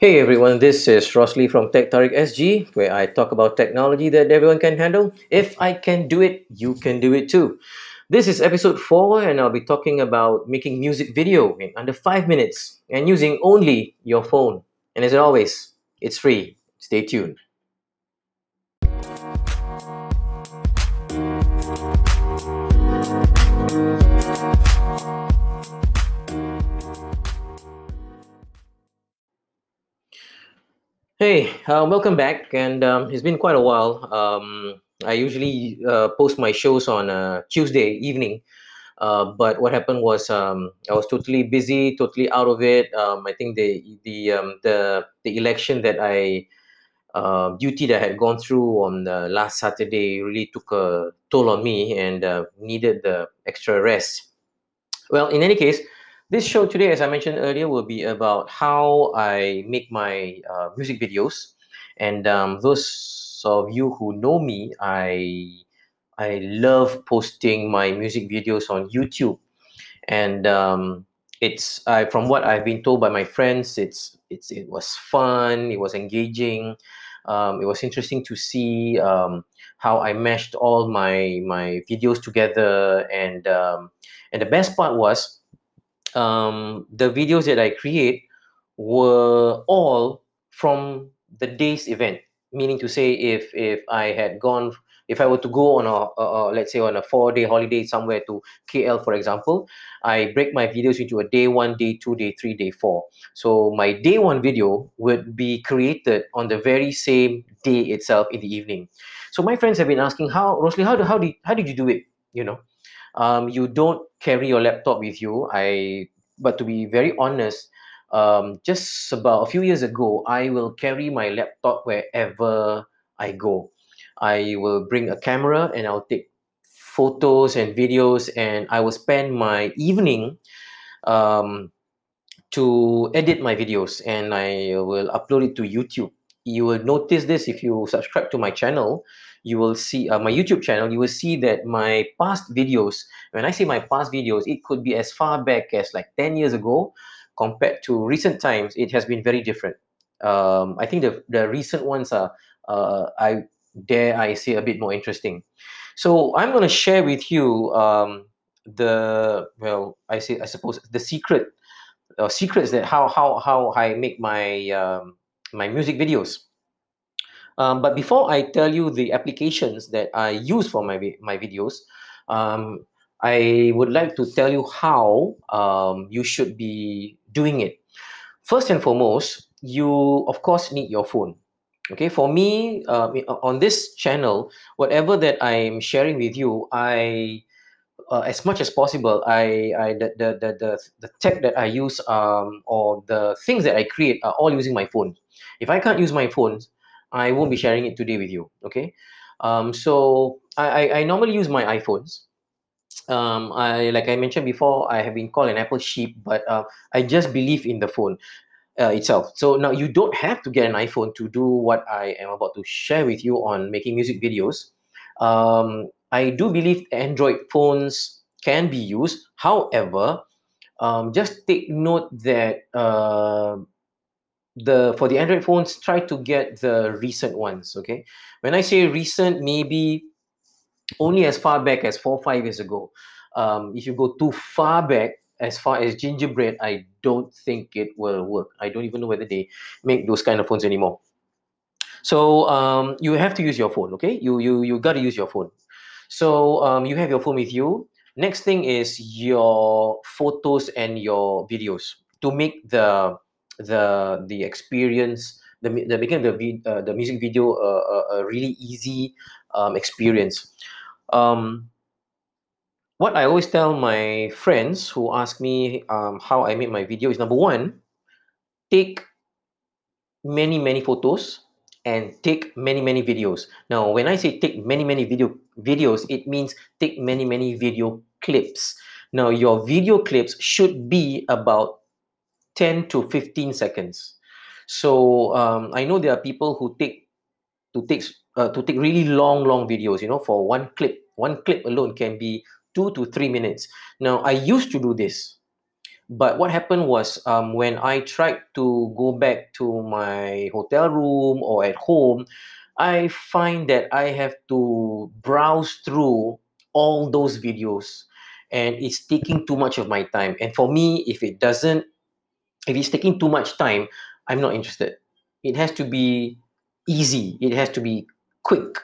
Hey everyone, this is Rosli from Tech Tarik SG, where I talk about technology that everyone can handle. If I can do it, you can do it too. This is episode 4, and I'll be talking about making music video in under 5 minutes and using only your phone. And as always, it's free. Stay tuned. Hey, uh, welcome back. And um, it's been quite a while. Um, I usually uh, post my shows on a Tuesday evening. Uh, but what happened was um, I was totally busy, totally out of it. Um, I think the the um, the the election that I uh, duty that I had gone through on the last Saturday really took a toll on me and uh, needed the extra rest. Well, in any case, this show today, as I mentioned earlier, will be about how I make my uh, music videos. And um, those of you who know me, I I love posting my music videos on YouTube, and um, it's I, from what I've been told by my friends, it's it's it was fun, it was engaging, um, it was interesting to see um, how I meshed all my my videos together, and um, and the best part was um, the videos that I create were all from the day's event. Meaning to say, if if I had gone, if I were to go on a, a, a let's say on a four day holiday somewhere to KL, for example, I break my videos into a day one, day two, day three, day four. So my day one video would be created on the very same day itself in the evening. So my friends have been asking, how Rosli, how do, how did how did you do it? You know, um, you don't carry your laptop with you. I, but to be very honest, um, just about a few years ago, I will carry my laptop wherever I go. I will bring a camera and I'll take photos and videos, and I will spend my evening um, to edit my videos, and I will upload it to YouTube. You will notice this if you subscribe to my channel you will see uh, my YouTube channel, you will see that my past videos, when I say my past videos, it could be as far back as like 10 years ago compared to recent times, it has been very different. Um, I think the, the recent ones are, uh, I dare I say, a bit more interesting. So I'm going to share with you um, the, well, I say, I suppose the secret, uh, secrets that how, how, how I make my, um, my music videos. Um, but before I tell you the applications that I use for my my videos, um, I would like to tell you how um, you should be doing it. First and foremost, you of course need your phone. Okay, for me uh, on this channel, whatever that I'm sharing with you, I uh, as much as possible, I, I the, the, the, the, tech that I use um, or the things that I create are all using my phone. If I can't use my phone, I won't be sharing it today with you. Okay. Um, so I, I, I normally use my iPhones. Um, I like I mentioned before, I have been called an Apple sheep, but uh, I just believe in the phone uh, itself. So now you don't have to get an iPhone to do what I am about to share with you on making music videos. Um, I do believe Android phones can be used. However, um, just take note that uh, the for the Android phones, try to get the recent ones. Okay, when I say recent, maybe only as far back as four five years ago. Um, if you go too far back, as far as gingerbread, I don't think it will work. I don't even know whether they make those kind of phones anymore. So um, you have to use your phone. Okay, you you you got to use your phone. So um, you have your phone with you. Next thing is your photos and your videos to make the the the experience the the making the uh, the music video a, a, a really easy um, experience um, what I always tell my friends who ask me um, how I make my video is number one take many many photos and take many many videos now when I say take many many video videos it means take many many video clips now your video clips should be about 10 to 15 seconds. So um, I know there are people who take to take uh, to take really long, long videos. You know, for one clip, one clip alone can be two to three minutes. Now I used to do this. But what happened was um, when I tried to go back to my hotel room or at home, I find that I have to browse through all those videos and it's taking too much of my time. And for me, if it doesn't, if it's taking too much time, I'm not interested. It has to be easy, it has to be quick.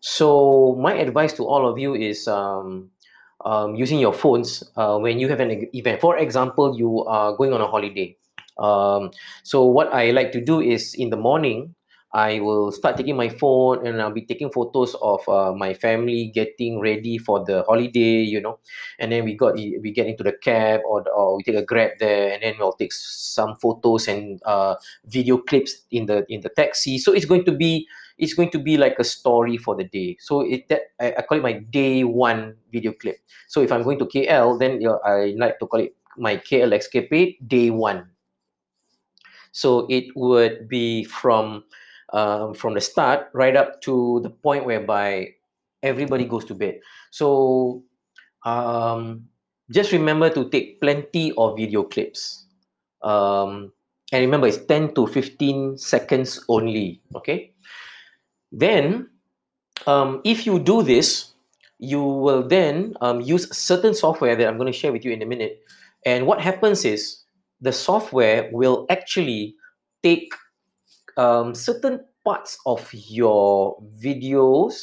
So, my advice to all of you is um, um, using your phones uh, when you have an event. For example, you are going on a holiday. Um, so what I like to do is in the morning, I will start taking my phone and I'll be taking photos of uh, my family getting ready for the holiday, you know, and then we got we get into the cab or or we take a grab there, and then we'll take some photos and uh, video clips in the in the taxi. So it's going to be it's going to be like a story for the day. So it that I, I call it my day one video clip. So if I'm going to KL, then you know, I like to call it my KL escapade day one. So it would be from um, from the start right up to the point whereby everybody goes to bed. So um, just remember to take plenty of video clips. Um, and remember, it's 10 to 15 seconds only. Okay. Then, um, if you do this, you will then um, use certain software that I'm going to share with you in a minute. And what happens is the software will actually take um, certain parts of your videos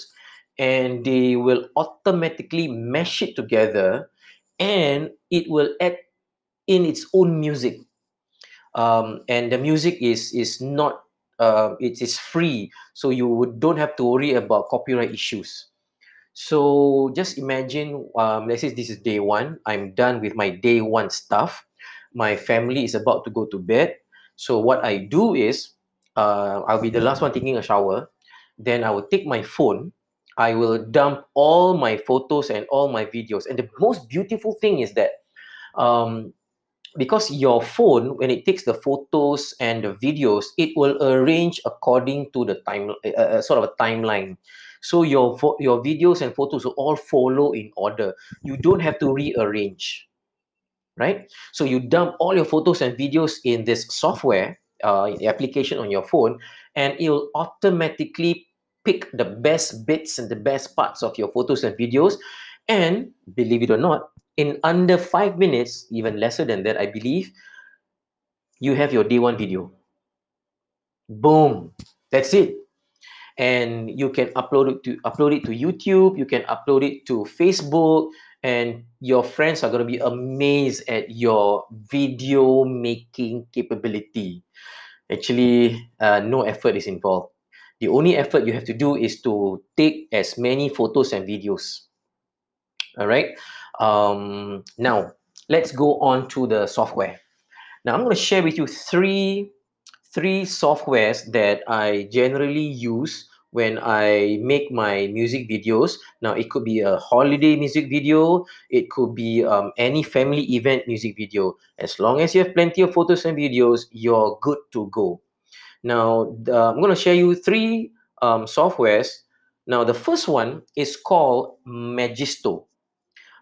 and they will automatically mesh it together and it will add in its own music um, and the music is is not uh, it is free. So you don't have to worry about copyright issues. So just imagine um, let's say this is day one i'm done with my day one stuff. My family is about to go to bed. So what i do is uh, i'll be the last one taking a shower. Then i will take my phone. I will dump all my photos and all my videos. And the most beautiful thing is that um, because your phone when it takes the photos and the videos it will arrange according to the time uh, sort of a timeline. So your your videos and photos will all follow in order. You don't have to rearrange right? So you dump all your photos and videos in this software uh, in the application on your phone and it will automatically pick the best bits and the best parts of your photos and videos. And believe it or not in under five minutes even lesser than that i believe you have your day one video. Boom. That's it. And you can upload it to upload it to youtube you can upload it to facebook and your friends are to be amazed at your video making capability. Actually uh, no effort is involved. The only effort you have to do is to take as many photos and videos. All right um, now let's go on to the software. Now i'm going to share with you three three softwares that i generally use when i make my music videos. Now it could be a holiday music video it could be um, any family event music video. As long as you have plenty of photos and videos you're good to go. Now the, i'm going to share you three um, softwares. Now the first one is called magisto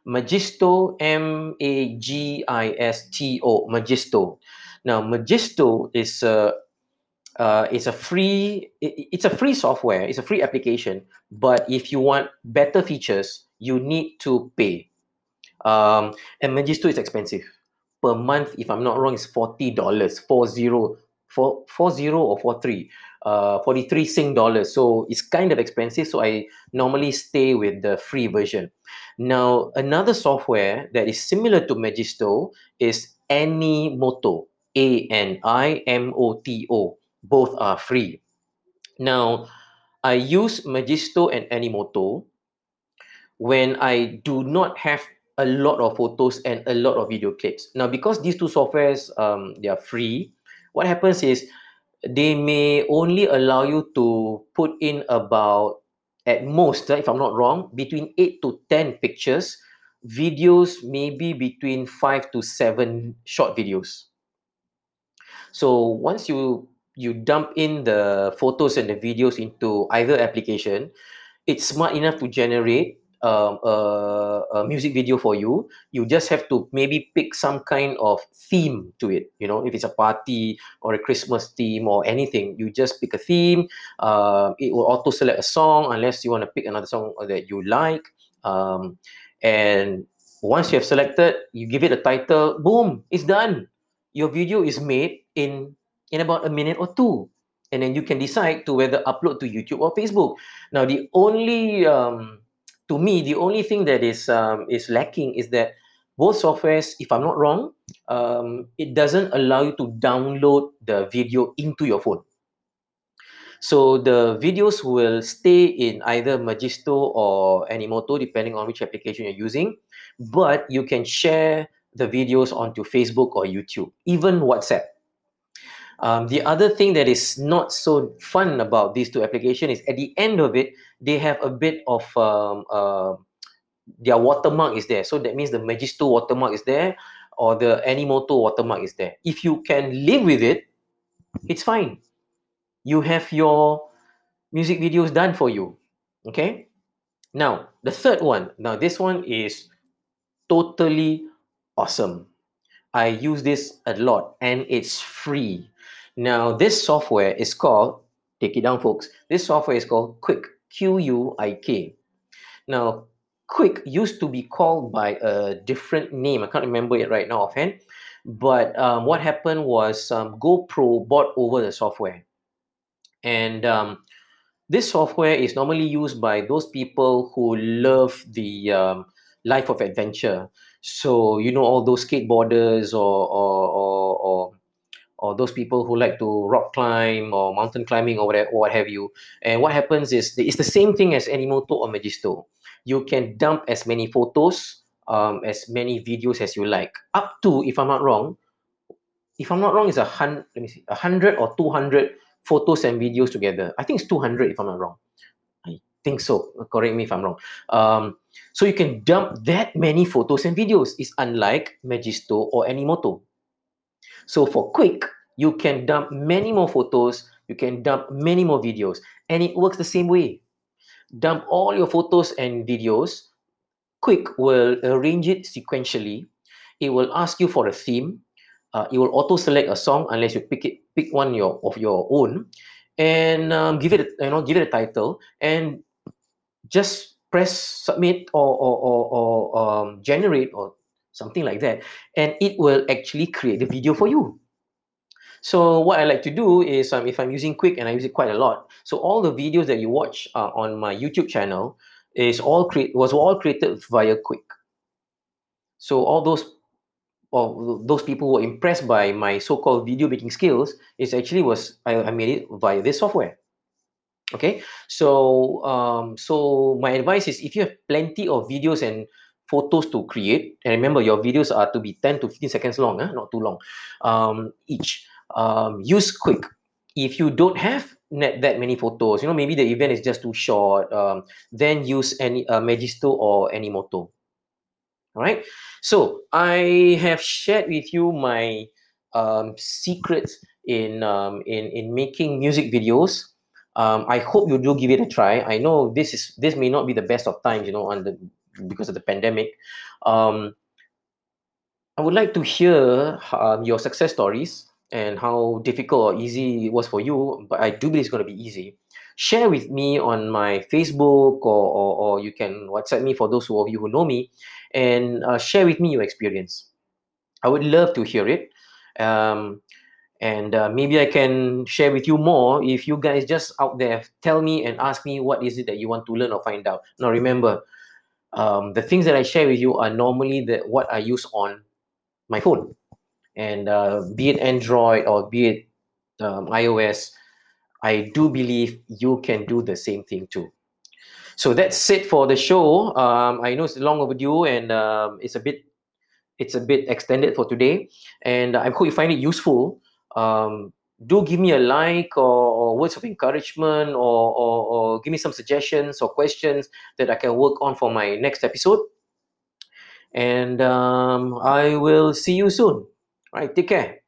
Magisto, M A G I S T O, Magisto. Now, Magisto is a uh, it's a free it- it's a free software. It's a free application. But if you want better features, you need to pay. Um, and Magisto is expensive per month. If I'm not wrong, is forty dollars, four zero, four four zero or four three, uh, forty three Sing dollars. So it's kind of expensive. So I normally stay with the free version. Now, another software that is similar to Magisto is Animoto. A N I M O T O. Both are free. Now, I use Magisto and Animoto when I do not have a lot of photos and a lot of video clips. Now, because these two softwares um, they are free, what happens is they may only allow you to put in about at most, uh, if I'm not wrong, between eight to ten pictures. Videos maybe between five to seven short videos. So once you you dump in the photos and the videos into either application, it's smart enough to generate um, a, a music video for you. You just have to maybe pick some kind of theme to it. You know, if it's a party or a Christmas theme or anything, you just pick a theme. Uh, it will auto select a song unless you want to pick another song that you like. Um, and once you have selected, you give it a title. Boom, it's done. Your video is made in in about a minute or two and then you can decide to whether upload to YouTube or Facebook. Now, the only um, to me, the only thing that is um, is lacking is that both softwares, if I'm not wrong, um, it doesn't allow you to download the video into your phone. So the videos will stay in either Magisto or Animoto, depending on which application you're using. But you can share the videos onto Facebook or YouTube, even WhatsApp. Um, the other thing that is not so fun about these two applications is at the end of it, they have a bit of um, uh, their watermark is there. So that means the Magisto watermark is there or the Animoto watermark is there. If you can live with it, it's fine. You have your music videos done for you. Okay. Now, the third one. Now, this one is totally awesome. I use this a lot and it's free. Now, this software is called, take it down, folks. This software is called Quik, Q U I K. Now, Quik used to be called by a different name. I can't remember it right now offhand. But um, what happened was um, GoPro bought over the software. And um, this software is normally used by those people who love the um, life of adventure. So, you know, all those skateboarders or, or, or, or or those people who like to rock climb or mountain climbing or whatever, or what have you. And what happens is it's the same thing as Animoto or Magisto. You can dump as many photos, um, as many videos as you like, up to, if I'm not wrong, if I'm not wrong, it's a hundred. Let me see, a hundred or two hundred photos and videos together. I think it's two hundred, if I'm not wrong. I think so. Correct me if I'm wrong. Um, so you can dump that many photos and videos. It's unlike Magisto or Animoto. So for Quik, you can dump many more photos, you can dump many more videos, and it works the same way. Dump all your photos and videos. Quik will arrange it sequentially. It will ask you for a theme. Uh, it will auto select a song unless you pick it, pick one your of your own, and um, give it you know give it a title and just press submit or or or, or um, generate or something like that, and it will actually create the video for you. So what I like to do is, um, if I'm using Quik, and I use it quite a lot, so all the videos that you watch uh, on my YouTube channel is all create was all created via Quik. So all those or those people who were impressed by my so-called video making skills is actually was I, I made it via this software. Okay, so um, so my advice is if you have plenty of videos and photos to create. And remember, your videos are to be 10 to 15 seconds long, eh? not too long um, each. Um, use Quik. If you don't have net that many photos, you know, maybe the event is just too short, um, then use any uh, Magisto or Animoto. All right. So I have shared with you my um, secrets in um, in in making music videos. Um, I hope you do give it a try. I know this is this may not be the best of times, you know, on the because of the pandemic. Um, I would like to hear um, your success stories and how difficult or easy it was for you, but I do believe it's going to be easy. Share with me on my Facebook or, or, or you can WhatsApp me for those of you who know me and uh, share with me your experience. I would love to hear it. Um, and uh, maybe I can share with you more if you guys just out there tell me and ask me what is it that you want to learn or find out. Now, remember, um, the things that I share with you are normally the what I use on my phone, and uh, be it Android or be it um, iOS, I do believe you can do the same thing too. So that's it for the show. Um, I know it's long overdue and um, it's a bit it's a bit extended for today, and I hope you find it useful. Um, do give me a like or, or words of encouragement or, or, or give me some suggestions or questions that I can work on for my next episode. And um, I will see you soon. All right, take care.